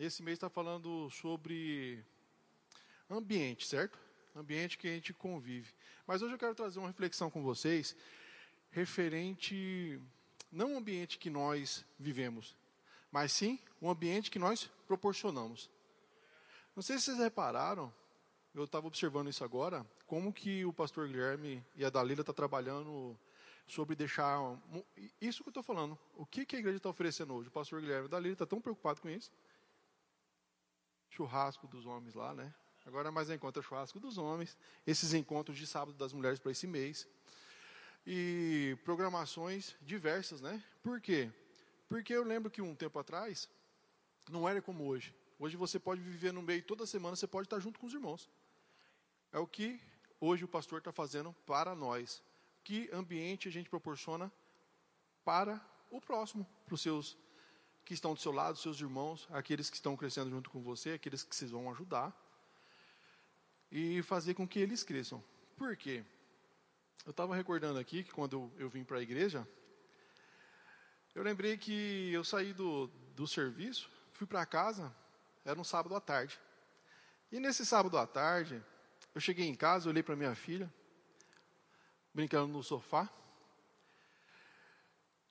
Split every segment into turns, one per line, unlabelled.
esse mês está falando sobre ambiente, certo? Ambiente que a gente convive. Mas hoje eu quero trazer uma reflexão com vocês referente não ao ambiente que nós vivemos, mas sim o ambiente que nós proporcionamos. Não sei se vocês repararam, eu estava observando isso agora, como que o pastor Guilherme e a Dalila estão tá trabalhando sobre deixar. Isso que eu estou falando. O que, que a igreja está oferecendo hoje? O pastor Guilherme e a Dalila está tão preocupado com isso. Churrasco dos homens lá, né? Agora mais encontro churrasco dos homens. Esses encontros de sábado das mulheres para esse mês. E programações diversas, né? Por quê? Porque eu lembro que um tempo atrás não era como hoje. Hoje você pode viver no meio toda semana, você pode estar junto com os irmãos. É o que hoje o pastor está fazendo para nós. Que ambiente a gente proporciona para o próximo, para os seus que estão do seu lado, seus irmãos, aqueles que estão crescendo junto com você, aqueles que vocês vão ajudar e fazer com que eles cresçam. Por quê? Eu estava recordando aqui que quando eu, eu vim para a igreja, eu lembrei que eu saí do, do serviço, fui para casa, era um sábado à tarde. E nesse sábado à tarde, eu cheguei em casa, olhei para minha filha, brincando no sofá.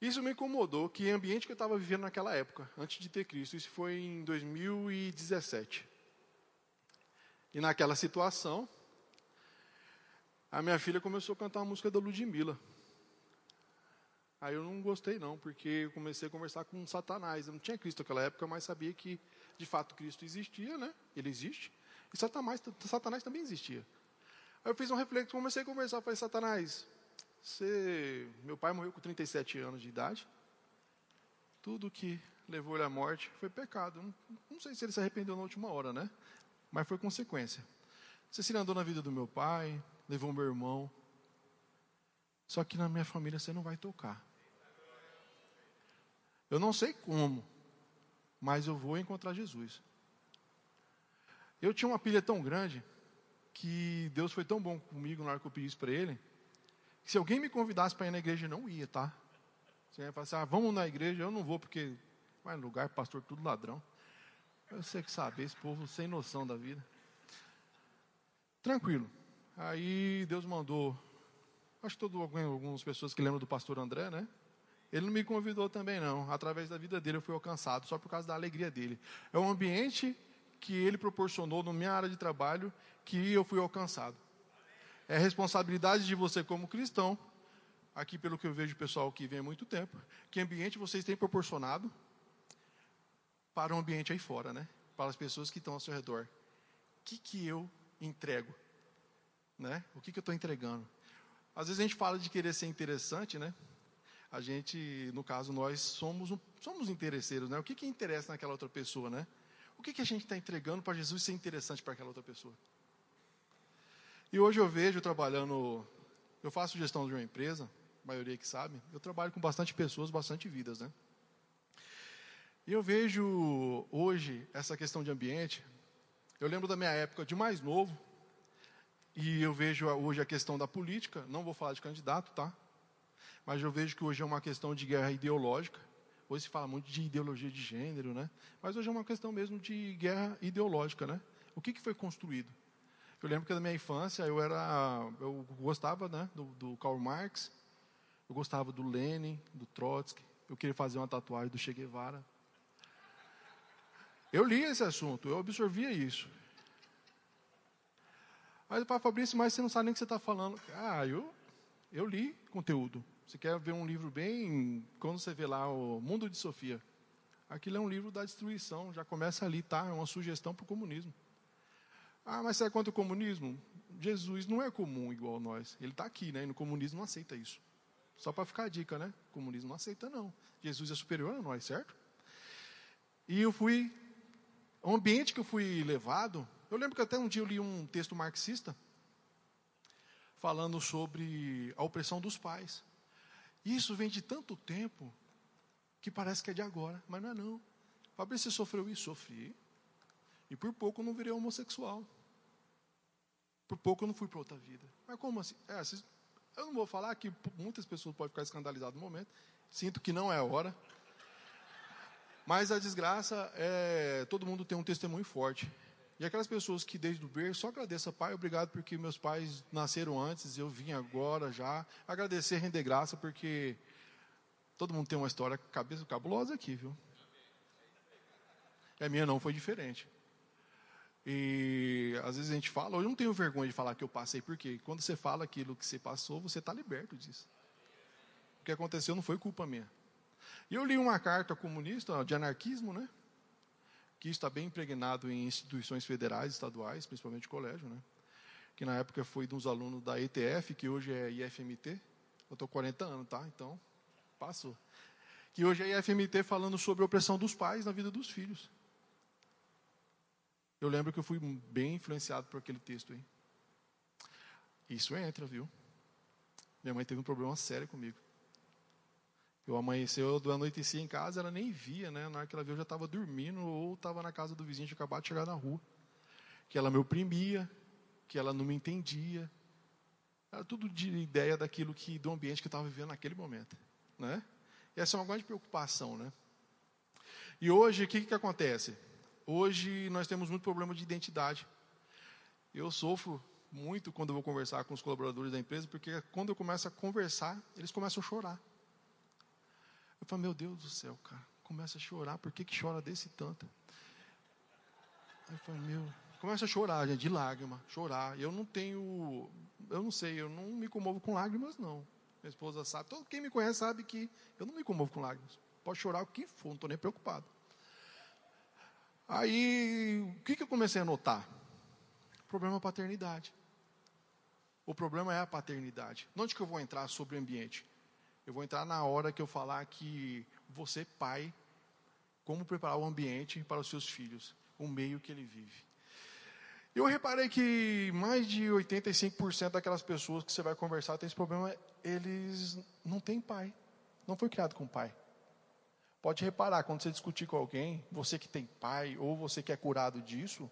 Isso me incomodou, que ambiente que eu estava vivendo naquela época, antes de ter Cristo. Isso foi em 2017. E naquela situação, a minha filha começou a cantar uma música da Ludmilla. Aí eu não gostei não, porque eu comecei a conversar com Satanás. Eu não tinha Cristo naquela época, mas sabia que de fato Cristo existia, né? Ele existe. E Satanás, Satanás também existia. Aí eu fiz um reflexo, comecei a conversar, falei, Satanás, você, meu pai morreu com 37 anos de idade. Tudo que levou ele à morte foi pecado. Não, não sei se ele se arrependeu na última hora, né? Mas foi consequência. Se andou na vida do meu pai, levou meu irmão. Só que na minha família você não vai tocar. Eu não sei como, mas eu vou encontrar Jesus. Eu tinha uma pilha tão grande que Deus foi tão bom comigo na hora que eu pedi isso para Ele, se alguém me convidasse para ir na igreja, eu não ia, tá? Você ia falar assim, ah, vamos na igreja, eu não vou porque vai no lugar, pastor, tudo ladrão. Eu sei que sabe, esse povo sem noção da vida. Tranquilo. Aí Deus mandou, acho que todo, algumas pessoas que lembram do pastor André, né? Ele não me convidou também, não. Através da vida dele eu fui alcançado, só por causa da alegria dele. É um ambiente que ele proporcionou na minha área de trabalho que eu fui alcançado. É responsabilidade de você como cristão, aqui pelo que eu vejo pessoal que vem há muito tempo, que ambiente vocês têm proporcionado para o um ambiente aí fora, né? Para as pessoas que estão ao seu redor. O que, que eu entrego? Né? O que, que eu estou entregando? Às vezes a gente fala de querer ser interessante, né? A gente, no caso, nós somos, somos interesseiros, né? O que, que interessa naquela outra pessoa, né? O que, que a gente está entregando para Jesus ser interessante para aquela outra pessoa? E hoje eu vejo trabalhando, eu faço gestão de uma empresa, maioria que sabe, eu trabalho com bastante pessoas, bastante vidas, né? E eu vejo hoje essa questão de ambiente, eu lembro da minha época de mais novo, e eu vejo hoje a questão da política, não vou falar de candidato, tá? Mas eu vejo que hoje é uma questão de guerra ideológica. Hoje se fala muito de ideologia de gênero, né? Mas hoje é uma questão mesmo de guerra ideológica, né? O que, que foi construído? Eu lembro que na minha infância eu era, eu gostava, né, do, do Karl Marx, eu gostava do Lenin, do Trotsky, eu queria fazer uma tatuagem do Che Guevara. Eu li esse assunto, eu absorvia isso. Mas, pai Fabrício, mas você não sabe nem o que você está falando. Ah, eu, eu li conteúdo. Você quer ver um livro bem. Quando você vê lá o Mundo de Sofia, aquilo é um livro da destruição, já começa ali, tá? É uma sugestão para o comunismo. Ah, mas você é contra o comunismo? Jesus não é comum igual nós. Ele está aqui, né? E no comunismo não aceita isso. Só para ficar a dica, né? O comunismo não aceita, não. Jesus é superior a nós, certo? E eu fui. O ambiente que eu fui levado. Eu lembro que até um dia eu li um texto marxista falando sobre a opressão dos pais. Isso vem de tanto tempo que parece que é de agora, mas não é não. Fabrício, sofreu isso? Sofri. E por pouco não virei homossexual. Por pouco eu não fui para outra vida. Mas como assim? É, eu não vou falar que muitas pessoas podem ficar escandalizadas no momento. Sinto que não é a hora. Mas a desgraça é. Todo mundo tem um testemunho forte. E aquelas pessoas que desde o berço, só agradeça, Pai, obrigado porque meus pais nasceram antes, eu vim agora já. Agradecer, render graça, porque todo mundo tem uma história cabeça cabulosa aqui, viu? É minha não, foi diferente. E às vezes a gente fala, eu não tenho vergonha de falar que eu passei, porque quando você fala aquilo que você passou, você está liberto disso. O que aconteceu não foi culpa minha. E eu li uma carta comunista de anarquismo, né? que está bem impregnado em instituições federais, estaduais, principalmente colégio, né? que na época foi de uns alunos da ETF, que hoje é IFMT. Eu estou 40 anos, tá? Então, passou. Que hoje é IFMT falando sobre a opressão dos pais na vida dos filhos. Eu lembro que eu fui bem influenciado por aquele texto aí. Isso entra, viu? Minha mãe teve um problema sério comigo. Eu amanheceu, eu anoiteci em casa, ela nem via, né? Na hora que ela viu, eu já estava dormindo ou estava na casa do vizinho, tinha acabado de chegar na rua. Que ela me oprimia, que ela não me entendia. Era tudo de ideia daquilo que, do ambiente que eu estava vivendo naquele momento, né? E essa é uma grande preocupação, né? E hoje, o que, que acontece? Hoje nós temos muito problema de identidade. Eu sofro muito quando eu vou conversar com os colaboradores da empresa, porque quando eu começo a conversar, eles começam a chorar. Eu falo, meu Deus do céu, cara, começa a chorar, por que, que chora desse tanto? Aí eu falo, meu, começa a chorar, gente, de lágrima, chorar. Eu não tenho, eu não sei, eu não me comovo com lágrimas, não. Minha esposa sabe, todo quem me conhece sabe que eu não me comovo com lágrimas. Pode chorar o que for, não estou nem preocupado. Aí, o que, que eu comecei a notar? O problema é a paternidade. O problema é a paternidade. Onde que eu vou entrar sobre o ambiente? Eu vou entrar na hora que eu falar que você, pai, como preparar o ambiente para os seus filhos, o meio que ele vive. Eu reparei que mais de 85% daquelas pessoas que você vai conversar tem esse problema, eles não têm pai. Não foi criado com pai. Pode reparar, quando você discutir com alguém, você que tem pai ou você que é curado disso,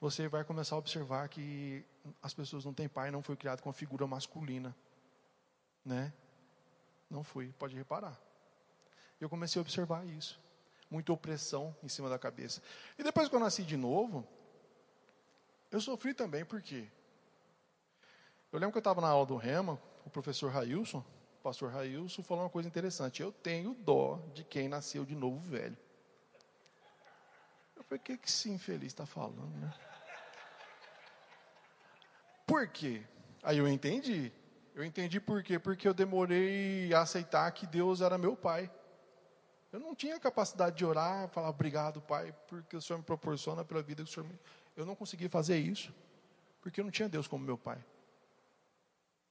você vai começar a observar que as pessoas não têm pai, não foi criado com a figura masculina, né? Não fui, pode reparar. Eu comecei a observar isso. Muita opressão em cima da cabeça. E depois que eu nasci de novo, eu sofri também, por quê? Eu lembro que eu estava na aula do Rema, o professor Railson, pastor Railson, falou uma coisa interessante. Eu tenho dó de quem nasceu de novo velho. Eu falei, o que, que esse infeliz está falando, né? Por quê? Aí eu entendi. Eu entendi por quê? Porque eu demorei a aceitar que Deus era meu pai. Eu não tinha capacidade de orar, falar obrigado, pai, porque o Senhor me proporciona pela vida que o Senhor me. Eu não conseguia fazer isso, porque eu não tinha Deus como meu pai.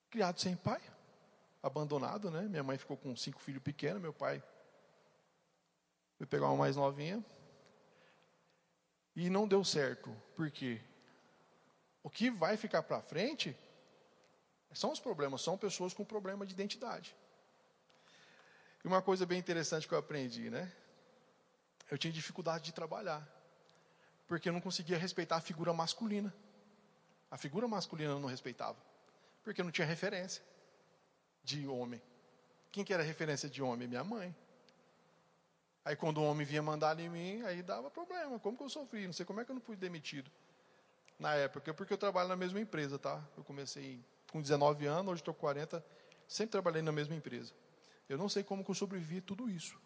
Criado sem pai, abandonado, né? Minha mãe ficou com cinco filhos pequenos, meu pai foi pegar uma mais novinha. E não deu certo, porque o que vai ficar para frente são os problemas, são pessoas com problema de identidade. E uma coisa bem interessante que eu aprendi, né? Eu tinha dificuldade de trabalhar, porque eu não conseguia respeitar a figura masculina. A figura masculina eu não respeitava, porque eu não tinha referência de homem. Quem que era referência de homem? Minha mãe. Aí quando o homem vinha mandar em mim, aí dava problema. Como que eu sofri? Não sei como é que eu não fui demitido. Na época, porque eu trabalho na mesma empresa, tá? Eu comecei com 19 anos, hoje estou com 40, sempre trabalhei na mesma empresa. Eu não sei como que eu sobrevivi tudo isso.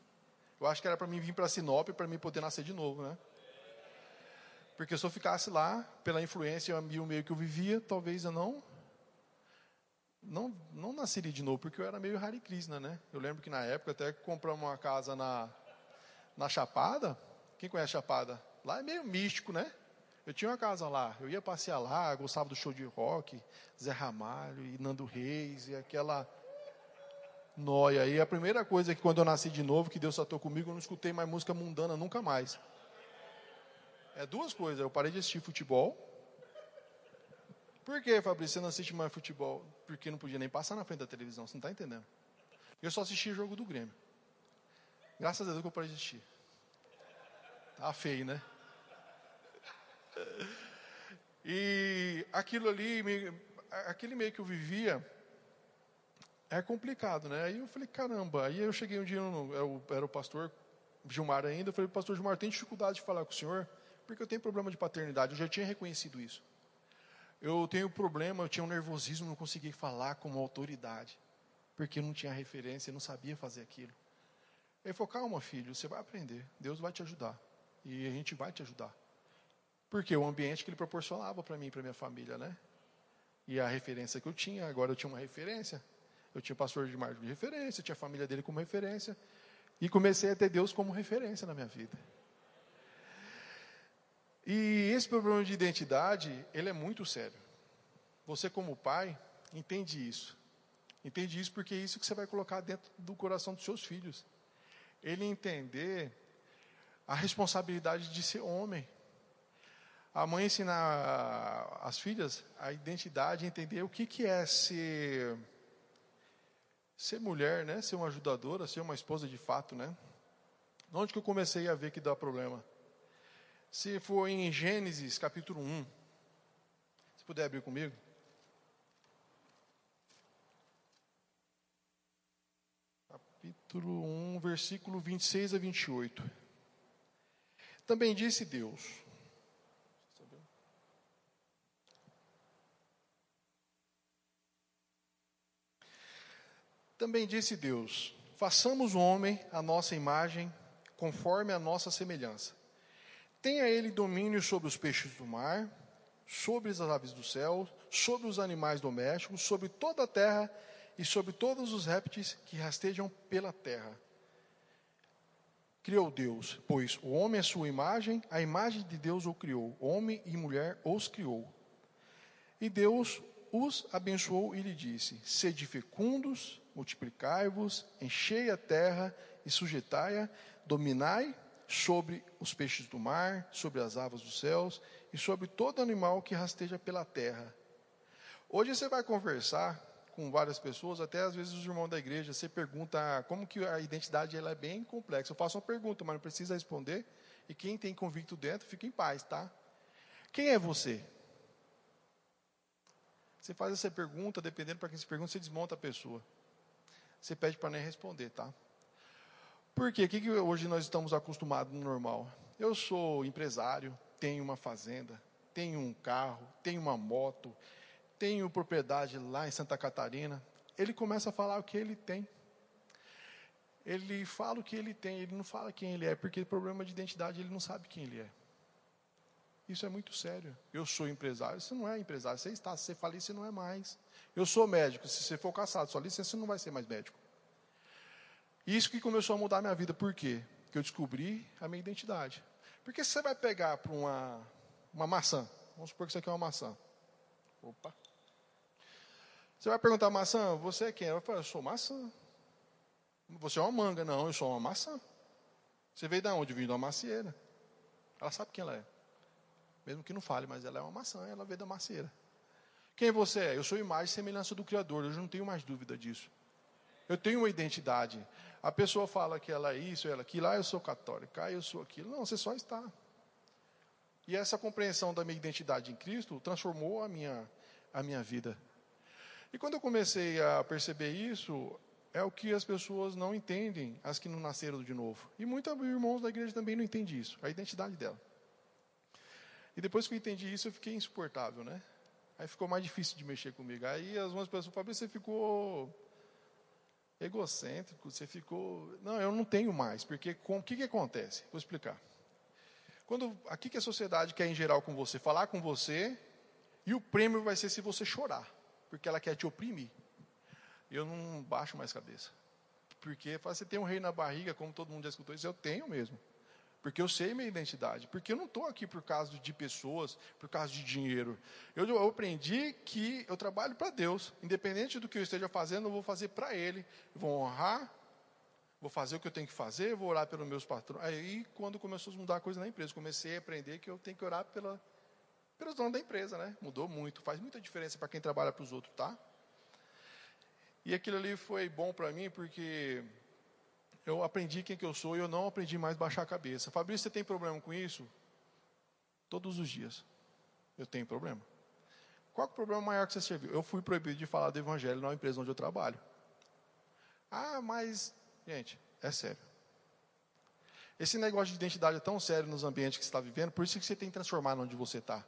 Eu acho que era para mim vir para Sinop para mim poder nascer de novo, né? Porque se eu ficasse lá, pela influência e o meio que eu vivia, talvez eu não não, não nasceria de novo, porque eu era meio Hare Krishna, né? Eu lembro que na época até compramos uma casa na, na Chapada. Quem conhece Chapada? Lá é meio místico, né? Eu tinha uma casa lá, eu ia passear lá, gostava do show de rock, Zé Ramalho e Nando Reis e aquela noia. E a primeira coisa é que quando eu nasci de novo, que Deus tratou comigo, eu não escutei mais música mundana nunca mais. É duas coisas, eu parei de assistir futebol. Por que, Fabrício, você não assiste mais futebol? Porque não podia nem passar na frente da televisão, você não está entendendo. Eu só assisti o jogo do Grêmio. Graças a Deus que eu parei de assistir. Tá feio, né? E aquilo ali, aquele meio que eu vivia, é complicado, né? Aí eu falei, caramba. Aí eu cheguei um dia, no, eu era o pastor Gilmar ainda, eu falei, pastor Gilmar, tem dificuldade de falar com o senhor, porque eu tenho problema de paternidade, eu já tinha reconhecido isso. Eu tenho problema, eu tinha um nervosismo, não conseguia falar como autoridade, porque eu não tinha referência, eu não sabia fazer aquilo. Ele falou, calma filho, você vai aprender, Deus vai te ajudar, e a gente vai te ajudar. Porque o ambiente que ele proporcionava para mim e para minha família, né? E a referência que eu tinha, agora eu tinha uma referência. Eu tinha o pastor de Marcos de referência, tinha a família dele como referência. E comecei a ter Deus como referência na minha vida. E esse problema de identidade, ele é muito sério. Você como pai, entende isso. Entende isso porque é isso que você vai colocar dentro do coração dos seus filhos. Ele entender a responsabilidade de ser homem. A mãe ensinar as filhas a identidade, entender o que, que é ser ser mulher, né? Ser uma ajudadora, ser uma esposa de fato, né? Onde que eu comecei a ver que dá problema? Se for em Gênesis capítulo 1, se puder abrir comigo. Capítulo 1, versículo 26 a 28. Também disse Deus: Também disse Deus: façamos o homem a nossa imagem, conforme a nossa semelhança. Tenha ele domínio sobre os peixes do mar, sobre as aves do céu, sobre os animais domésticos, sobre toda a terra e sobre todos os répteis que rastejam pela terra. Criou Deus, pois o homem é sua imagem, a imagem de Deus o criou, homem e mulher os criou. E Deus os abençoou e lhe disse: Sede fecundos, multiplicai-vos, enchei a terra e sujeitai-a, dominai sobre os peixes do mar, sobre as aves dos céus e sobre todo animal que rasteja pela terra. Hoje você vai conversar com várias pessoas, até às vezes os irmãos da igreja, você pergunta como que a identidade ela é bem complexa. Eu faço uma pergunta, mas não precisa responder. E quem tem convicto dentro, fica em paz, tá? Quem é você? Você faz essa pergunta, dependendo para quem se pergunta, você desmonta a pessoa você pede para nem responder, tá? Por quê? O que, que hoje nós estamos acostumados no normal? Eu sou empresário, tenho uma fazenda, tenho um carro, tenho uma moto, tenho propriedade lá em Santa Catarina. Ele começa a falar o que ele tem. Ele fala o que ele tem, ele não fala quem ele é, porque problema de identidade ele não sabe quem ele é. Isso é muito sério. Eu sou empresário, você não é empresário, você está, se você falir, você não é mais. Eu sou médico, se você for caçado, sua licença não vai ser mais médico. Isso que começou a mudar a minha vida, por quê? Porque eu descobri a minha identidade. Porque se você vai pegar para uma, uma maçã, vamos supor que isso aqui é uma maçã. Opa. Você vai perguntar maçã, você é quem? Eu falo, eu sou maçã. Você é uma manga. Não, eu sou uma maçã. Você veio de onde? Vim uma macieira. Ela sabe quem ela é. Mesmo que não fale, mas ela é uma maçã, ela veio da macieira. Quem você é? Eu sou imagem e semelhança do Criador, eu não tenho mais dúvida disso. Eu tenho uma identidade. A pessoa fala que ela é isso, ela aquilo, ah, eu sou católica, ah, eu sou aquilo. Não, você só está. E essa compreensão da minha identidade em Cristo transformou a minha, a minha vida. E quando eu comecei a perceber isso, é o que as pessoas não entendem, as que não nasceram de novo. E muitos irmãos da igreja também não entendem isso, a identidade dela. E depois que eu entendi isso, eu fiquei insuportável, né? Aí ficou mais difícil de mexer comigo. Aí as outras pessoas falam, você ficou egocêntrico, você ficou. Não, eu não tenho mais, porque o que, que acontece? Vou explicar. Quando aqui que a sociedade quer em geral com você, falar com você, e o prêmio vai ser se você chorar, porque ela quer te oprimir. Eu não baixo mais cabeça. Porque você tem um rei na barriga, como todo mundo já escutou isso, eu tenho mesmo. Porque eu sei minha identidade. Porque eu não estou aqui por causa de pessoas, por causa de dinheiro. Eu, eu aprendi que eu trabalho para Deus. Independente do que eu esteja fazendo, eu vou fazer para Ele. Vou honrar, vou fazer o que eu tenho que fazer, vou orar pelos meus patrões. Aí, quando começou a mudar a coisa na empresa, comecei a aprender que eu tenho que orar pela, pelos donos da empresa, né? Mudou muito. Faz muita diferença para quem trabalha para os outros, tá? E aquilo ali foi bom para mim, porque eu aprendi quem que eu sou e eu não aprendi mais baixar a cabeça. Fabrício, você tem problema com isso? Todos os dias. Eu tenho problema. Qual é o problema maior que você serviu? Eu fui proibido de falar do evangelho na empresa onde eu trabalho. Ah, mas, gente, é sério. Esse negócio de identidade é tão sério nos ambientes que você está vivendo, por isso que você tem que transformar onde você está.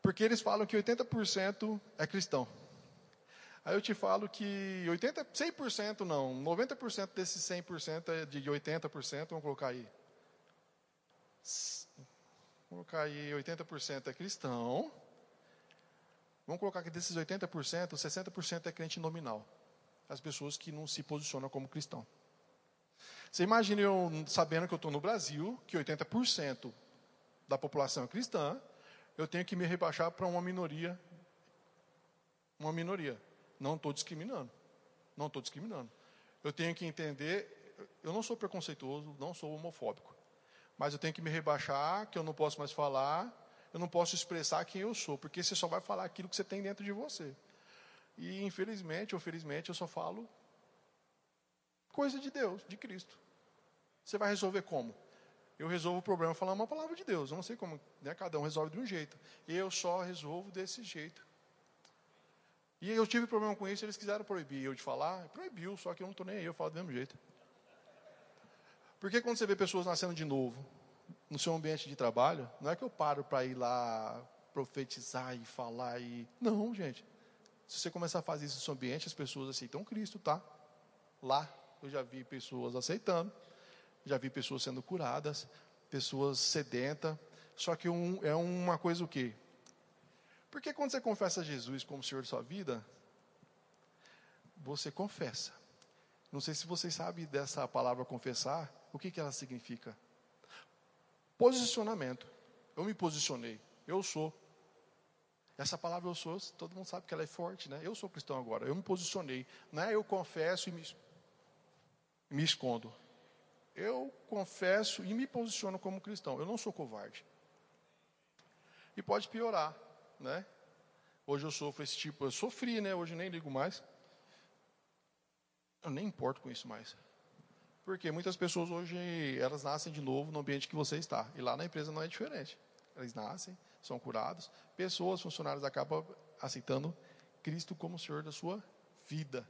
Porque eles falam que 80% é cristão. Aí eu te falo que 80, 100% não, 90% desses 100% é de 80%, vamos colocar aí. Vamos colocar aí 80% é cristão. Vamos colocar que desses 80%, 60% é crente nominal. As pessoas que não se posicionam como cristão. Você imagina eu sabendo que eu estou no Brasil, que 80% da população é cristã, eu tenho que me rebaixar para uma minoria. Uma minoria. Não estou discriminando. Não estou discriminando. Eu tenho que entender, eu não sou preconceituoso, não sou homofóbico. Mas eu tenho que me rebaixar, que eu não posso mais falar, eu não posso expressar quem eu sou, porque você só vai falar aquilo que você tem dentro de você. E infelizmente ou felizmente eu só falo coisa de Deus, de Cristo. Você vai resolver como? Eu resolvo o problema falando uma palavra de Deus. Eu não sei como, né? cada um resolve de um jeito. Eu só resolvo desse jeito. E eu tive problema com isso, eles quiseram proibir eu de falar, proibiu, só que eu não estou nem aí, eu falo do mesmo jeito. Porque quando você vê pessoas nascendo de novo, no seu ambiente de trabalho, não é que eu paro para ir lá profetizar e falar e. Não, gente. Se você começar a fazer isso no seu ambiente, as pessoas aceitam Cristo, tá? Lá eu já vi pessoas aceitando, já vi pessoas sendo curadas, pessoas sedentas. Só que um, é uma coisa o quê? Porque quando você confessa Jesus como Senhor de sua vida, você confessa. Não sei se vocês sabem dessa palavra confessar, o que, que ela significa? Posicionamento. Eu me posicionei. Eu sou. Essa palavra eu sou, todo mundo sabe que ela é forte, né? Eu sou cristão agora. Eu me posicionei. Não é eu confesso e me, me escondo. Eu confesso e me posiciono como cristão. Eu não sou covarde. E pode piorar né? Hoje eu sofro esse tipo, eu sofri, né? Hoje nem ligo mais. Eu nem importo com isso mais. Porque muitas pessoas hoje, elas nascem de novo no ambiente que você está. E lá na empresa não é diferente. Eles nascem, são curados. Pessoas, funcionários acabam aceitando Cristo como Senhor da sua vida.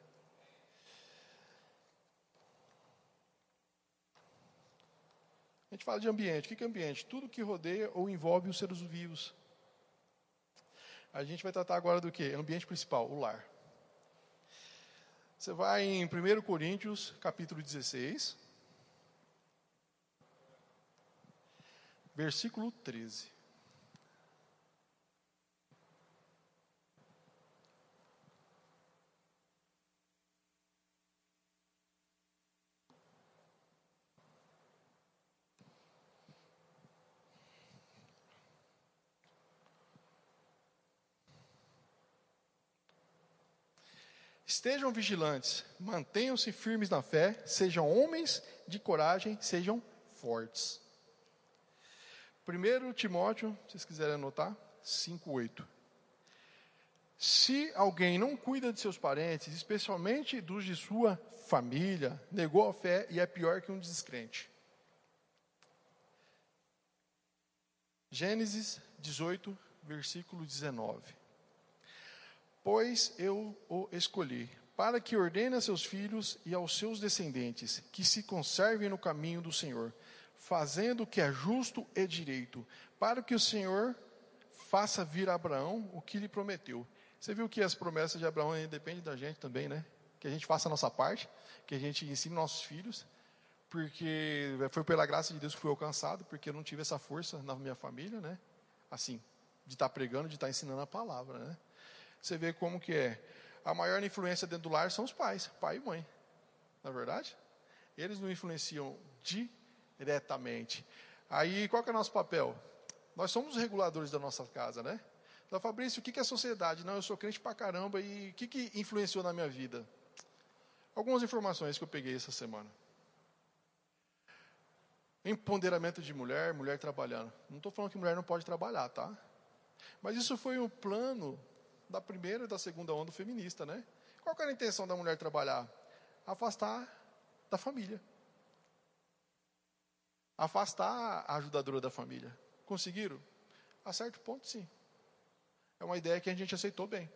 A gente fala de ambiente. O que é ambiente? Tudo que rodeia ou envolve os seres vivos. A gente vai tratar agora do que? Ambiente principal, o lar. Você vai em 1 Coríntios, capítulo 16, versículo 13. Estejam vigilantes, mantenham-se firmes na fé, sejam homens de coragem, sejam fortes. 1 Timóteo, se vocês quiserem anotar, 5,8. Se alguém não cuida de seus parentes, especialmente dos de sua família, negou a fé e é pior que um descrente. Gênesis 18, versículo 19 pois eu o escolhi, para que ordene a seus filhos e aos seus descendentes que se conservem no caminho do Senhor, fazendo o que é justo e direito, para que o Senhor faça vir a Abraão o que lhe prometeu. Você viu que as promessas de Abraão dependem da gente também, né? Que a gente faça a nossa parte, que a gente ensine nossos filhos, porque foi pela graça de Deus que fui alcançado, porque eu não tive essa força na minha família, né? Assim, de estar pregando, de estar ensinando a palavra, né? Você vê como que é. A maior influência dentro do lar são os pais, pai e mãe. Na é verdade? Eles não influenciam diretamente. Aí, qual que é o nosso papel? Nós somos os reguladores da nossa casa, né? Então, Fabrício, o que é sociedade? Não, eu sou crente pra caramba e o que, que influenciou na minha vida? Algumas informações que eu peguei essa semana. Empoderamento de mulher, mulher trabalhando. Não estou falando que mulher não pode trabalhar, tá? Mas isso foi um plano da primeira e da segunda onda feminista, né? Qual era a intenção da mulher trabalhar? Afastar da família. Afastar a ajudadora da família. Conseguiram? A certo ponto, sim. É uma ideia que a gente aceitou bem.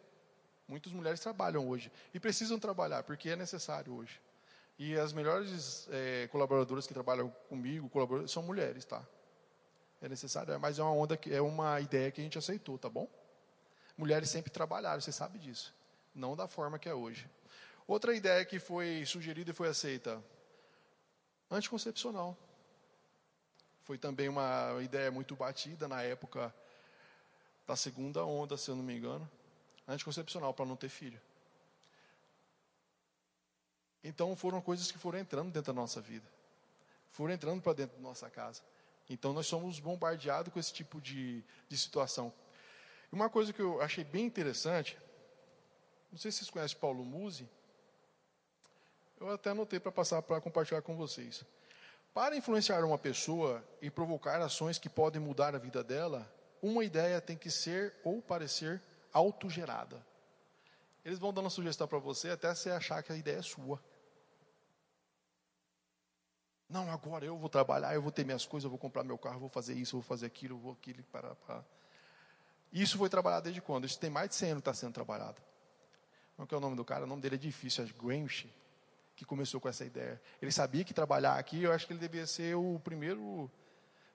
Muitas mulheres trabalham hoje e precisam trabalhar porque é necessário hoje. E as melhores é, colaboradoras que trabalham comigo, são mulheres, tá? É necessário, mas é uma onda que é uma ideia que a gente aceitou, tá bom? Mulheres sempre trabalharam, você sabe disso. Não da forma que é hoje. Outra ideia que foi sugerida e foi aceita, anticoncepcional. Foi também uma ideia muito batida na época da segunda onda, se eu não me engano. Anticoncepcional para não ter filho. Então foram coisas que foram entrando dentro da nossa vida. Foram entrando para dentro da nossa casa. Então nós somos bombardeados com esse tipo de, de situação. Uma coisa que eu achei bem interessante, não sei se vocês conhecem Paulo Musi, eu até anotei para passar para compartilhar com vocês. Para influenciar uma pessoa e provocar ações que podem mudar a vida dela, uma ideia tem que ser ou parecer autogerada. Eles vão dando sugestão para você até você achar que a ideia é sua. Não, agora eu vou trabalhar, eu vou ter minhas coisas, eu vou comprar meu carro, vou fazer isso, vou fazer aquilo, vou aquilo, para, para. Isso foi trabalhado desde quando? Isso tem mais de 100 anos que está sendo trabalhado. Qual é o nome do cara? O nome dele é difícil, é Gramsci, que começou com essa ideia. Ele sabia que trabalhar aqui, eu acho que ele devia ser o primeiro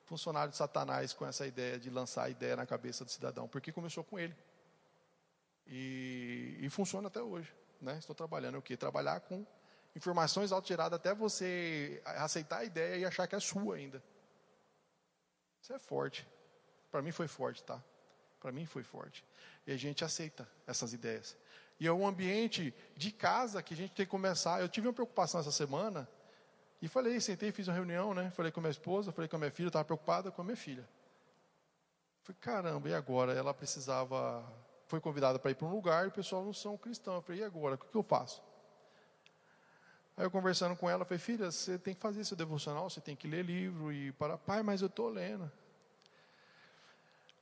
funcionário de Satanás com essa ideia de lançar a ideia na cabeça do cidadão, porque começou com ele. E, e funciona até hoje. Né? Estou trabalhando o quê? Trabalhar com informações alteradas até você aceitar a ideia e achar que é sua ainda. Isso é forte. Para mim foi forte, tá? Para mim foi forte. E a gente aceita essas ideias. E é um ambiente de casa que a gente tem que começar. Eu tive uma preocupação essa semana e falei, sentei, fiz uma reunião, né? Falei com a minha esposa, falei com a minha filha, estava preocupada com a minha filha. Falei, caramba, e agora? Ela precisava, foi convidada para ir para um lugar e o pessoal não são cristãos. Eu falei, e agora? O que eu faço? Aí eu conversando com ela, falei, filha, você tem que fazer seu devocional, você tem que ler livro e para, pai, mas eu estou lendo.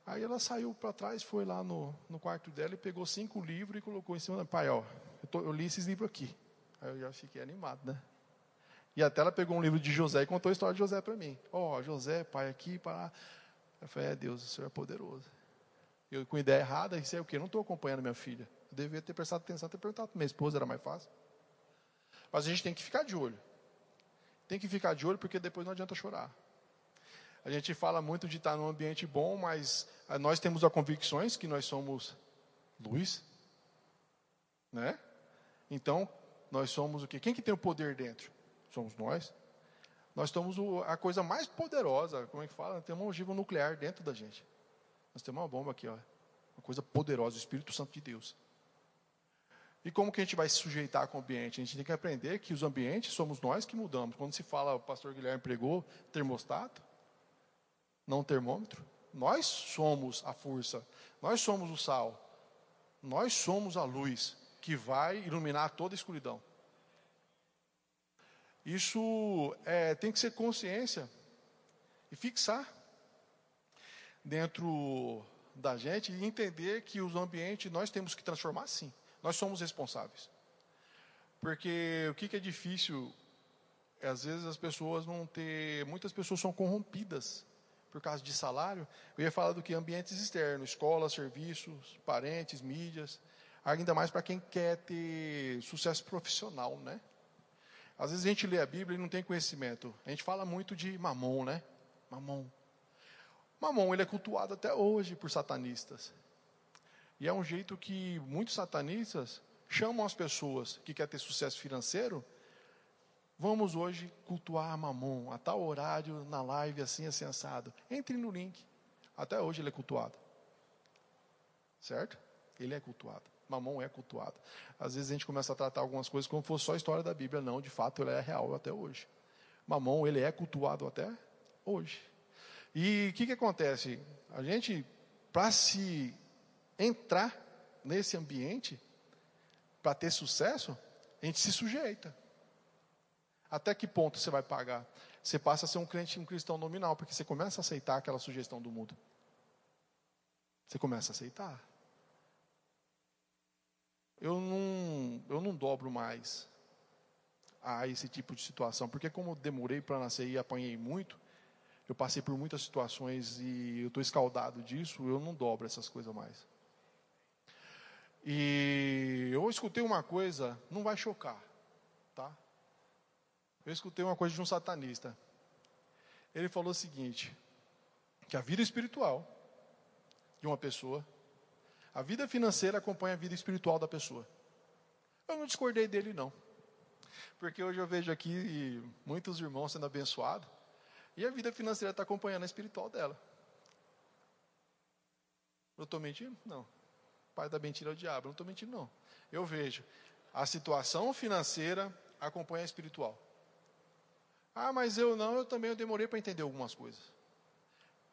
Aí ela saiu para trás, foi lá no, no quarto dela e pegou cinco livros e colocou em cima da pai, ó, eu, tô, eu li esses livros aqui. Aí eu já fiquei animado, né? E até ela pegou um livro de José e contou a história de José para mim. Ó, oh, José, pai aqui, para. Eu falei, é Deus, o Senhor é poderoso. Eu com ideia errada, isso é o quê? Eu não estou acompanhando minha filha. Eu devia ter prestado atenção, ter perguntado para minha esposa, era mais fácil. Mas a gente tem que ficar de olho. Tem que ficar de olho porque depois não adianta chorar. A gente fala muito de estar num ambiente bom, mas ah, nós temos as convicções que nós somos luz, né? Então, nós somos o quê? Quem que tem o poder dentro? Somos nós. Nós somos a coisa mais poderosa, como é que fala? Temos uma ogiva nuclear dentro da gente. Nós temos uma bomba aqui, ó. Uma coisa poderosa, o Espírito Santo de Deus. E como que a gente vai se sujeitar com o ambiente? A gente tem que aprender que os ambientes somos nós que mudamos. Quando se fala, o pastor Guilherme pregou, termostato, não termômetro. Nós somos a força, nós somos o sal, nós somos a luz que vai iluminar toda a escuridão. Isso é, tem que ser consciência e fixar dentro da gente e entender que os ambientes nós temos que transformar sim. Nós somos responsáveis. Porque o que, que é difícil, é, às vezes as pessoas não ter. Muitas pessoas são corrompidas por causa de salário. Eu ia falar do que ambientes externos, escolas, serviços, parentes, mídias. Ainda mais para quem quer ter sucesso profissional, né? Às vezes a gente lê a Bíblia e não tem conhecimento. A gente fala muito de mamon, né? Mamon. Mamon, ele é cultuado até hoje por satanistas. E é um jeito que muitos satanistas chamam as pessoas que querem ter sucesso financeiro. Vamos hoje cultuar Mamon, a tal horário, na live, assim, assim, assado. Entre no link. Até hoje ele é cultuado. Certo? Ele é cultuado. Mamon é cultuado. Às vezes a gente começa a tratar algumas coisas como se fosse só história da Bíblia. Não, de fato, ele é real até hoje. Mamon, ele é cultuado até hoje. E o que, que acontece? A gente, para se entrar nesse ambiente, para ter sucesso, a gente se sujeita. Até que ponto você vai pagar? Você passa a ser um crente, um cristão nominal, porque você começa a aceitar aquela sugestão do mundo. Você começa a aceitar. Eu não, eu não dobro mais a esse tipo de situação, porque como eu demorei para nascer e apanhei muito, eu passei por muitas situações e eu estou escaldado disso, eu não dobro essas coisas mais. E eu escutei uma coisa, não vai chocar? Eu escutei uma coisa de um satanista. Ele falou o seguinte: que a vida espiritual de uma pessoa, a vida financeira acompanha a vida espiritual da pessoa. Eu não discordei dele, não. Porque hoje eu vejo aqui muitos irmãos sendo abençoados, e a vida financeira está acompanhando a espiritual dela. Eu estou mentindo? Não. O pai da mentira é o diabo. Eu não estou mentindo, não. Eu vejo. A situação financeira acompanha a espiritual. Ah, mas eu não, eu também eu demorei para entender algumas coisas.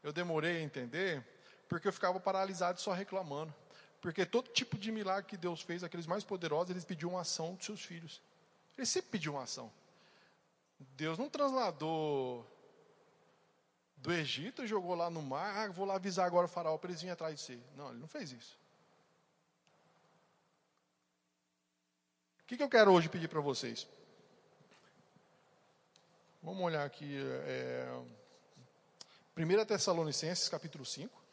Eu demorei a entender porque eu ficava paralisado só reclamando. Porque todo tipo de milagre que Deus fez, aqueles mais poderosos, eles pediam uma ação dos seus filhos. Eles sempre pediam uma ação. Deus não trasladou do Egito jogou lá no mar, ah, vou lá avisar agora o faraó para eles virem atrás de si. Não, ele não fez isso. O que, que eu quero hoje pedir para vocês? Vamos olhar aqui. É, 1 Tessalonicenses, capítulo 5.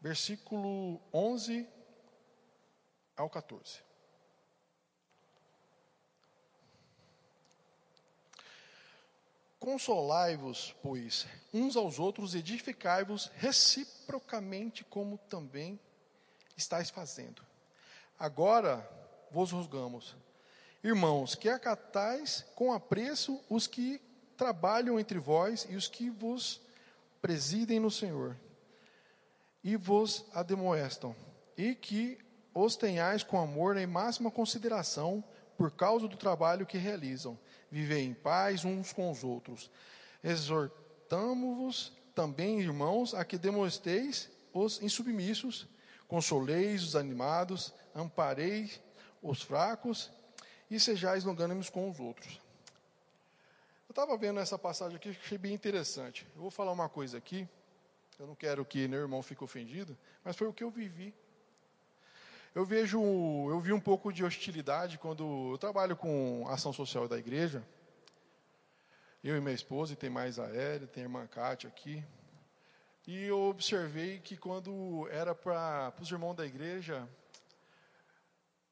versículo 11 ao 14. Consolai-vos, pois, uns aos outros, edificai-vos reciprocamente, como também estáis fazendo. Agora vos rogamos, irmãos, que acatais com apreço os que trabalham entre vós e os que vos presidem no Senhor e vos ademoestam, e que os tenhais com amor em máxima consideração por causa do trabalho que realizam. Vivei em paz uns com os outros. Exortamo-vos também, irmãos, a que demonstreis os insubmissos, consoleis os animados, ampareis os fracos e sejais longânimos com os outros. Eu estava vendo essa passagem aqui, achei bem interessante. Eu vou falar uma coisa aqui eu não quero que meu irmão fique ofendido, mas foi o que eu vivi. Eu vejo, eu vi um pouco de hostilidade quando eu trabalho com ação social da igreja. Eu e minha esposa, e tem mais a Hélia, tem a irmã Kátia aqui. E eu observei que quando era para os irmãos da igreja,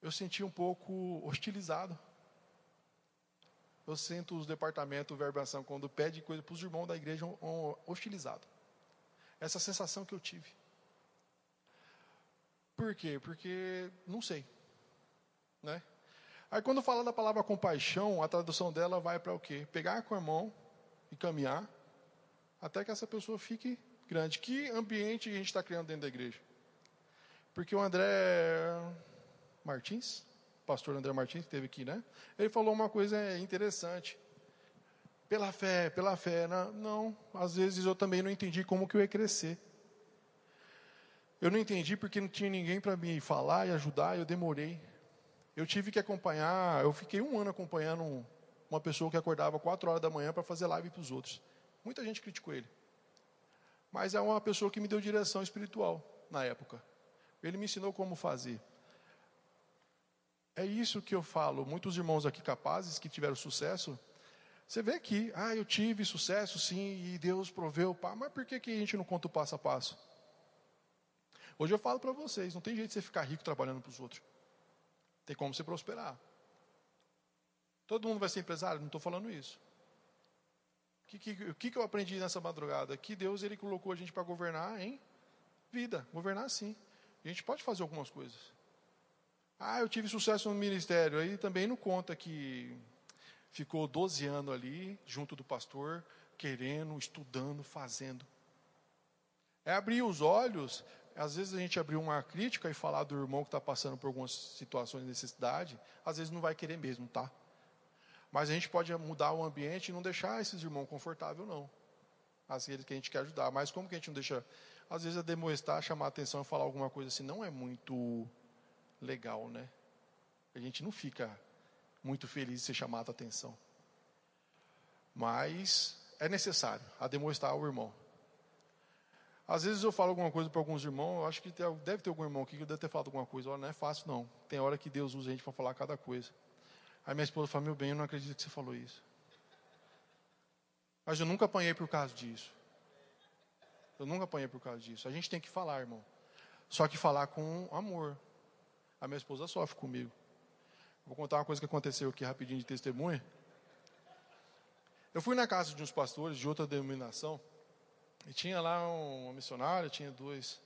eu senti um pouco hostilizado. Eu sinto os departamentos verbação quando pede coisa para os irmãos da igreja hostilizado. Essa sensação que eu tive. Por quê? Porque não sei. Né? Aí quando fala da palavra compaixão, a tradução dela vai para o quê? Pegar com a mão e caminhar até que essa pessoa fique grande. Que ambiente a gente está criando dentro da igreja? Porque o André Martins, pastor André Martins, que esteve aqui, né? Ele falou uma coisa interessante. Pela fé, pela fé. Não, não, às vezes eu também não entendi como que eu ia crescer. Eu não entendi porque não tinha ninguém para me falar e ajudar, eu demorei. Eu tive que acompanhar, eu fiquei um ano acompanhando uma pessoa que acordava quatro horas da manhã para fazer live para os outros. Muita gente criticou ele. Mas é uma pessoa que me deu direção espiritual na época. Ele me ensinou como fazer. É isso que eu falo. Muitos irmãos aqui capazes que tiveram sucesso, você vê aqui, ah, eu tive sucesso sim, e Deus proveu, pá, mas por que, que a gente não conta o passo a passo? Hoje eu falo para vocês, não tem jeito de você ficar rico trabalhando para os outros. Tem como você prosperar. Todo mundo vai ser empresário? Não estou falando isso. O que, que, que, que eu aprendi nessa madrugada? Que Deus ele colocou a gente para governar em vida, governar sim. A gente pode fazer algumas coisas. Ah, eu tive sucesso no ministério. Aí também não conta que ficou 12 anos ali, junto do pastor, querendo, estudando, fazendo. É abrir os olhos, às vezes a gente abrir uma crítica e falar do irmão que está passando por algumas situações de necessidade, às vezes não vai querer mesmo, tá? Mas a gente pode mudar o ambiente e não deixar esses irmãos confortáveis, não. Aqueles que a gente quer ajudar. Mas como que a gente não deixa, às vezes, a demonstrar, chamar atenção e falar alguma coisa assim, não é muito legal, né? A gente não fica muito feliz de ser chamado a atenção. Mas é necessário a demonstrar ao irmão. Às vezes eu falo alguma coisa para alguns irmãos, eu acho que deve ter algum irmão aqui que deve ter falado alguma coisa. Olha, não é fácil não. Tem hora que Deus usa a gente para falar cada coisa. Aí minha esposa fala, meu bem, eu não acredito que você falou isso. Mas eu nunca apanhei por causa disso. Eu nunca apanhei por causa disso. A gente tem que falar, irmão. Só que falar com amor. A minha esposa sofre comigo. Vou contar uma coisa que aconteceu aqui rapidinho de testemunha. Eu fui na casa de uns pastores de outra denominação. E tinha lá uma missionária, tinha dois.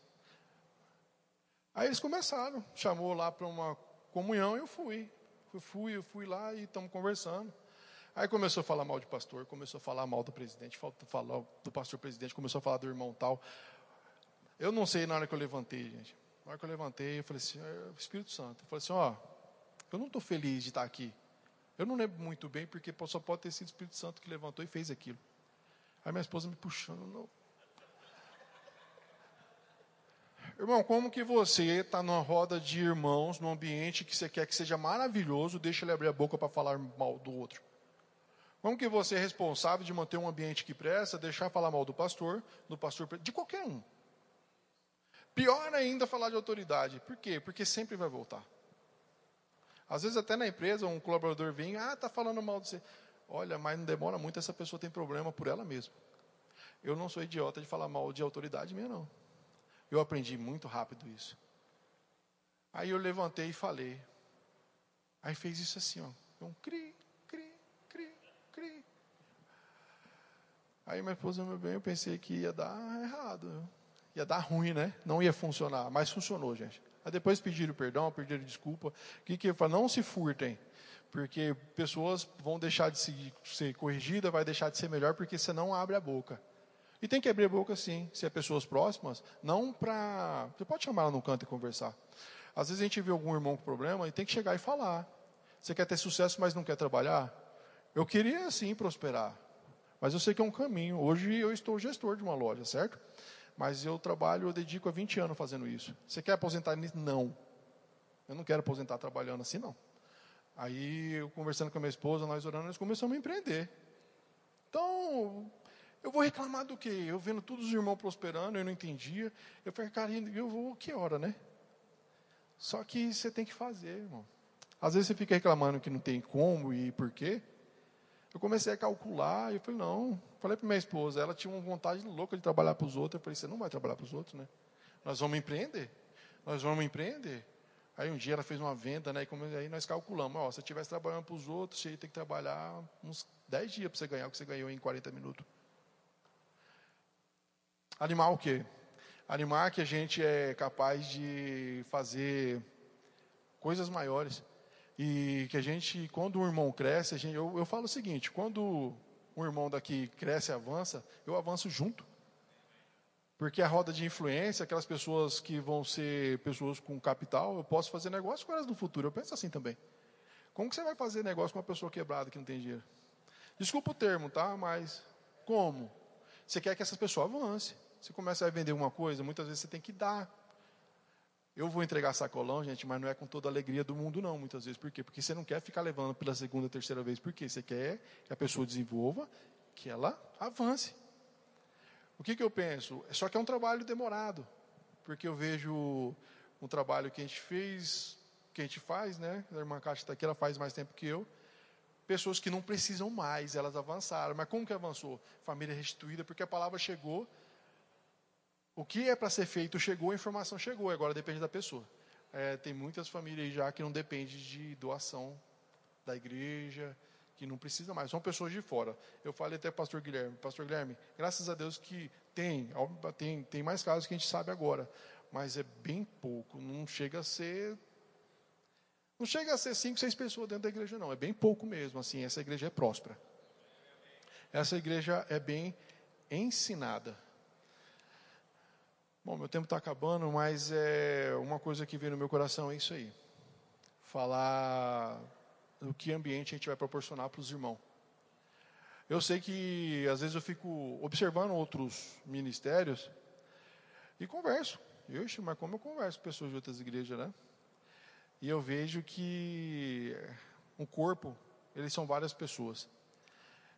Aí eles começaram, chamou lá para uma comunhão e eu fui. Eu fui, eu fui lá e estamos conversando. Aí começou a falar mal de pastor, começou a falar mal do presidente, falar do pastor presidente, começou a falar do irmão tal. Eu não sei na hora que eu levantei, gente. Na hora que eu levantei, eu falei assim, é, Espírito Santo. Eu falei assim, ó, eu não estou feliz de estar aqui. Eu não lembro muito bem, porque só pode ter sido o Espírito Santo que levantou e fez aquilo. Aí minha esposa me puxando, não, Irmão, como que você está numa roda de irmãos, num ambiente que você quer que seja maravilhoso, deixa ele abrir a boca para falar mal do outro? Como que você é responsável de manter um ambiente que presta, deixar falar mal do pastor, do pastor, de qualquer um? Pior ainda falar de autoridade. Por quê? Porque sempre vai voltar. Às vezes até na empresa um colaborador vem, ah, tá falando mal de você. Olha, mas não demora muito, essa pessoa tem problema por ela mesma. Eu não sou idiota de falar mal de autoridade minha, não. Eu aprendi muito rápido isso. Aí eu levantei e falei. Aí fez isso assim, ó. Um cri, cri, cri, cri. Aí minha esposa, meu bem, eu pensei que ia dar errado. Ia dar ruim, né? Não ia funcionar. Mas funcionou, gente. Aí depois pediram perdão, pediram desculpa. O que que eu falo? Não se furtem. Porque pessoas vão deixar de ser corrigidas, vai deixar de ser melhor, porque você não abre a boca. E tem que abrir a boca sim, se é pessoas próximas, não para. Você pode chamar ela no canto e conversar. Às vezes a gente vê algum irmão com problema e tem que chegar e falar. Você quer ter sucesso, mas não quer trabalhar? Eu queria sim prosperar, mas eu sei que é um caminho. Hoje eu estou gestor de uma loja, certo? Mas eu trabalho, eu dedico a 20 anos fazendo isso. Você quer aposentar nisso? Não. Eu não quero aposentar trabalhando assim, não. Aí, eu conversando com a minha esposa, nós orando, nós começamos a empreender. Então, eu vou reclamar do quê? Eu vendo todos os irmãos prosperando, eu não entendia. Eu falei, cara, eu vou que hora, né? Só que você tem que fazer, irmão. Às vezes você fica reclamando que não tem como e por quê. Eu comecei a calcular, eu falei, não. Falei para minha esposa, ela tinha uma vontade louca de trabalhar para os outros. Eu falei, você não vai trabalhar para os outros, né? Nós vamos empreender. Nós vamos empreender. Aí um dia ela fez uma venda, né? E aí nós calculamos, ó, se você estivesse trabalhando para os outros, você ia ter que trabalhar uns 10 dias para você ganhar o que você ganhou em 40 minutos. Animar o quê? Animar que a gente é capaz de fazer coisas maiores. E que a gente, quando um irmão cresce, gente, eu, eu falo o seguinte: quando um irmão daqui cresce e avança, eu avanço junto. Porque a roda de influência, aquelas pessoas que vão ser pessoas com capital, eu posso fazer negócio com elas no futuro. Eu penso assim também. Como que você vai fazer negócio com uma pessoa quebrada que não tem dinheiro? Desculpa o termo, tá? Mas como? Você quer que essa pessoa avance. Você começa a vender uma coisa, muitas vezes você tem que dar. Eu vou entregar sacolão, gente, mas não é com toda a alegria do mundo, não, muitas vezes. Por quê? Porque você não quer ficar levando pela segunda, terceira vez. Por quê? Você quer que a pessoa desenvolva, que ela avance. O que, que eu penso? Só que é um trabalho demorado. Porque eu vejo um trabalho que a gente fez, que a gente faz, né? A irmã Cátia está aqui, ela faz mais tempo que eu. Pessoas que não precisam mais, elas avançaram. Mas como que avançou? Família restituída, porque a palavra chegou o que é para ser feito chegou, a informação chegou, agora depende da pessoa. É, tem muitas famílias já que não dependem de doação da igreja, que não precisa mais, são pessoas de fora. Eu falei até pastor Guilherme, pastor Guilherme, graças a Deus que tem, tem, tem mais casos que a gente sabe agora, mas é bem pouco, não chega a ser não chega a ser cinco, seis pessoas dentro da igreja, não. É bem pouco mesmo. Assim, essa igreja é próspera. Essa igreja é bem ensinada. Bom, meu tempo está acabando, mas é uma coisa que veio no meu coração é isso aí. Falar do que ambiente a gente vai proporcionar para os irmãos. Eu sei que às vezes eu fico observando outros ministérios e converso. Ixi, mas como eu converso com pessoas de outras igrejas, né? E eu vejo que um corpo, eles são várias pessoas.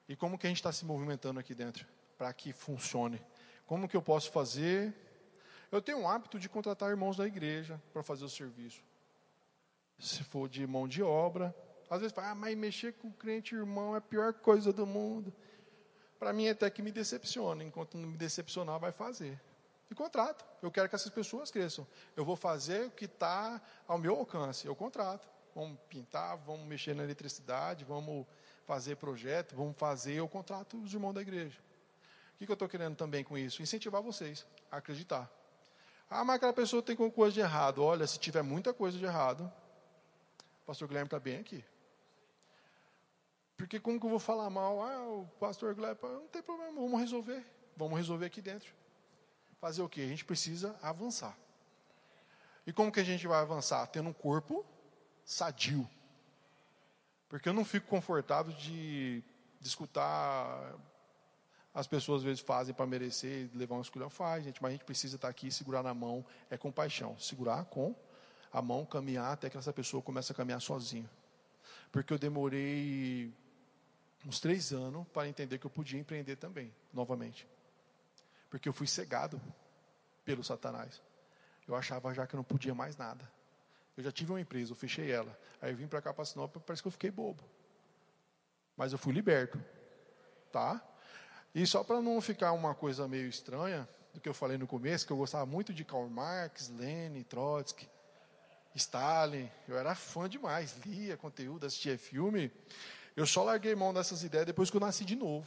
E como que a gente está se movimentando aqui dentro para que funcione? Como que eu posso fazer? Eu tenho um hábito de contratar irmãos da igreja para fazer o serviço. Se for de mão de obra, às vezes fala, ah, mas mexer com crente irmão é a pior coisa do mundo. Para mim até que me decepciona, enquanto não me decepcionar, vai fazer. E contrato. Eu quero que essas pessoas cresçam. Eu vou fazer o que está ao meu alcance. Eu contrato. Vamos pintar, vamos mexer na eletricidade, vamos fazer projeto, vamos fazer, eu contrato os irmãos da igreja. O que, que eu estou querendo também com isso? Incentivar vocês a acreditar. Ah, mas aquela pessoa tem alguma coisa de errado. Olha, se tiver muita coisa de errado, o pastor Guilherme está bem aqui. Porque como que eu vou falar mal? Ah, o pastor Guilherme, não tem problema, vamos resolver. Vamos resolver aqui dentro. Fazer o quê? A gente precisa avançar. E como que a gente vai avançar? Tendo um corpo sadio. Porque eu não fico confortável de, de escutar as pessoas às vezes fazem para merecer, levar uma escolha, faz, gente, mas a gente precisa estar aqui, segurar na mão, é compaixão. Segurar com a mão, caminhar até que essa pessoa comece a caminhar sozinha. Porque eu demorei uns três anos para entender que eu podia empreender também, novamente. Porque eu fui cegado pelo Satanás. Eu achava já que eu não podia mais nada. Eu já tive uma empresa, eu fechei ela. Aí eu vim para cá para Sinop, parece que eu fiquei bobo. Mas eu fui liberto. Tá? E só para não ficar uma coisa meio estranha, do que eu falei no começo, que eu gostava muito de Karl Marx, Lenin, Trotsky, Stalin. Eu era fã demais, lia conteúdo, assistia filme. Eu só larguei mão dessas ideias depois que eu nasci de novo.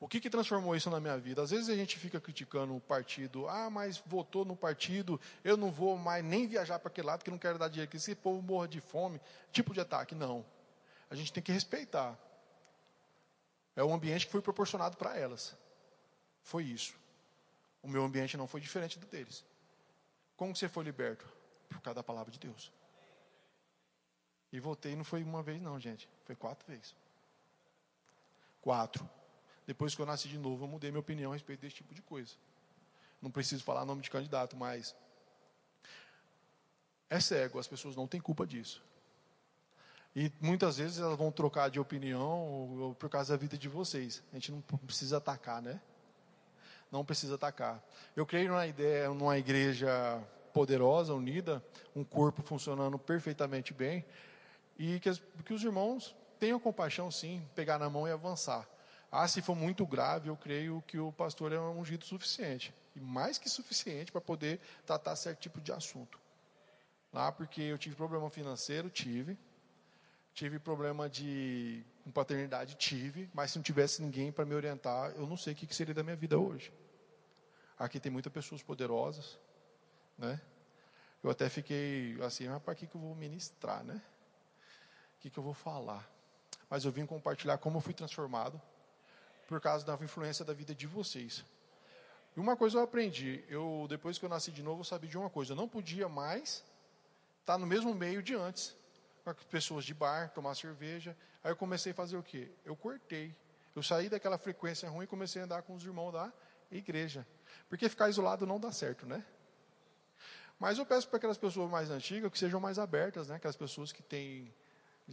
O que, que transformou isso na minha vida? Às vezes a gente fica criticando o partido, ah, mas votou no partido, eu não vou mais nem viajar para aquele lado, que não quero dar dinheiro, que esse povo morra de fome. Tipo de ataque, não. A gente tem que respeitar. É o ambiente que foi proporcionado para elas. Foi isso. O meu ambiente não foi diferente do deles. Como você foi liberto? Por causa da palavra de Deus. E voltei, não foi uma vez, não, gente. Foi quatro vezes. Quatro. Depois que eu nasci de novo, eu mudei minha opinião a respeito desse tipo de coisa. Não preciso falar nome de candidato, mas é cego, as pessoas não têm culpa disso. E muitas vezes elas vão trocar de opinião por causa da vida de vocês. A gente não precisa atacar, né? Não precisa atacar. Eu creio numa ideia, numa igreja poderosa, unida, um corpo funcionando perfeitamente bem, e que, as, que os irmãos tenham compaixão, sim, pegar na mão e avançar. Ah, se for muito grave, eu creio que o pastor é um ungido suficiente. E mais que suficiente para poder tratar certo tipo de assunto. Lá, porque eu tive problema financeiro, tive. Tive problema de com paternidade, tive. Mas se não tivesse ninguém para me orientar, eu não sei o que seria da minha vida hoje. Aqui tem muitas pessoas poderosas, né? Eu até fiquei assim, mas para que, que eu vou ministrar, né? O que, que eu vou falar? Mas eu vim compartilhar como eu fui transformado por causa da influência da vida de vocês. E uma coisa eu aprendi, eu depois que eu nasci de novo, eu sabia de uma coisa, eu não podia mais estar no mesmo meio de antes, as pessoas de bar, tomar cerveja. Aí eu comecei a fazer o quê? Eu cortei. Eu saí daquela frequência ruim e comecei a andar com os irmãos da igreja. Porque ficar isolado não dá certo, né? Mas eu peço para aquelas pessoas mais antigas que sejam mais abertas, né? Aquelas pessoas que têm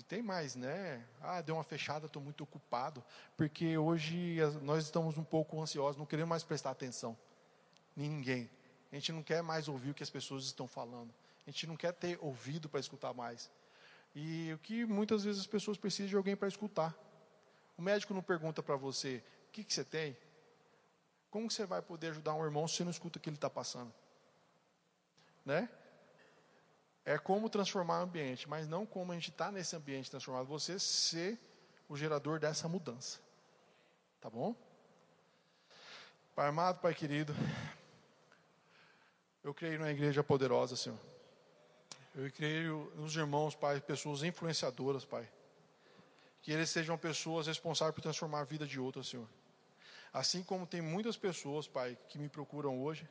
tem mais, né? Ah, deu uma fechada, estou muito ocupado. Porque hoje nós estamos um pouco ansiosos, não queremos mais prestar atenção. Ninguém. A gente não quer mais ouvir o que as pessoas estão falando. A gente não quer ter ouvido para escutar mais. E o que muitas vezes as pessoas precisam de alguém para escutar. O médico não pergunta para você: o que, que você tem? Como você vai poder ajudar um irmão se você não escuta o que ele está passando? Né? é como transformar o ambiente, mas não como a gente está nesse ambiente transformado. Você ser o gerador dessa mudança. Tá bom? Pai amado, Pai querido, eu creio na igreja poderosa, Senhor. Eu creio nos irmãos, Pai, pessoas influenciadoras, Pai. Que eles sejam pessoas responsáveis por transformar a vida de outras, Senhor. Assim como tem muitas pessoas, Pai, que me procuram hoje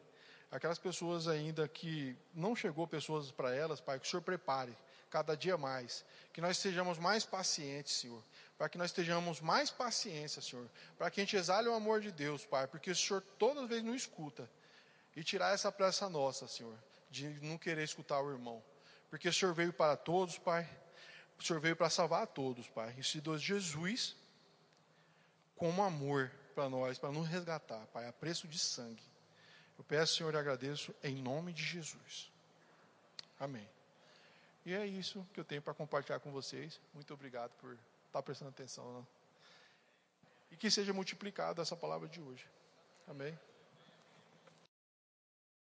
aquelas pessoas ainda que não chegou pessoas para elas, Pai, que o Senhor prepare cada dia mais, que nós sejamos mais pacientes, Senhor, para que nós estejamos mais paciência, Senhor, para que a gente exale o amor de Deus, Pai, porque o Senhor todas as vezes não escuta, e tirar essa pressa nossa, Senhor, de não querer escutar o irmão, porque o Senhor veio para todos, Pai, o Senhor veio para salvar a todos, Pai, e se Deus Jesus, com amor, para nós, para nos resgatar, Pai, a preço de sangue. Eu peço, Senhor, e agradeço em nome de Jesus. Amém. E é isso que eu tenho para compartilhar com vocês. Muito obrigado por estar prestando atenção. Né? E que seja multiplicada essa palavra de hoje. Amém.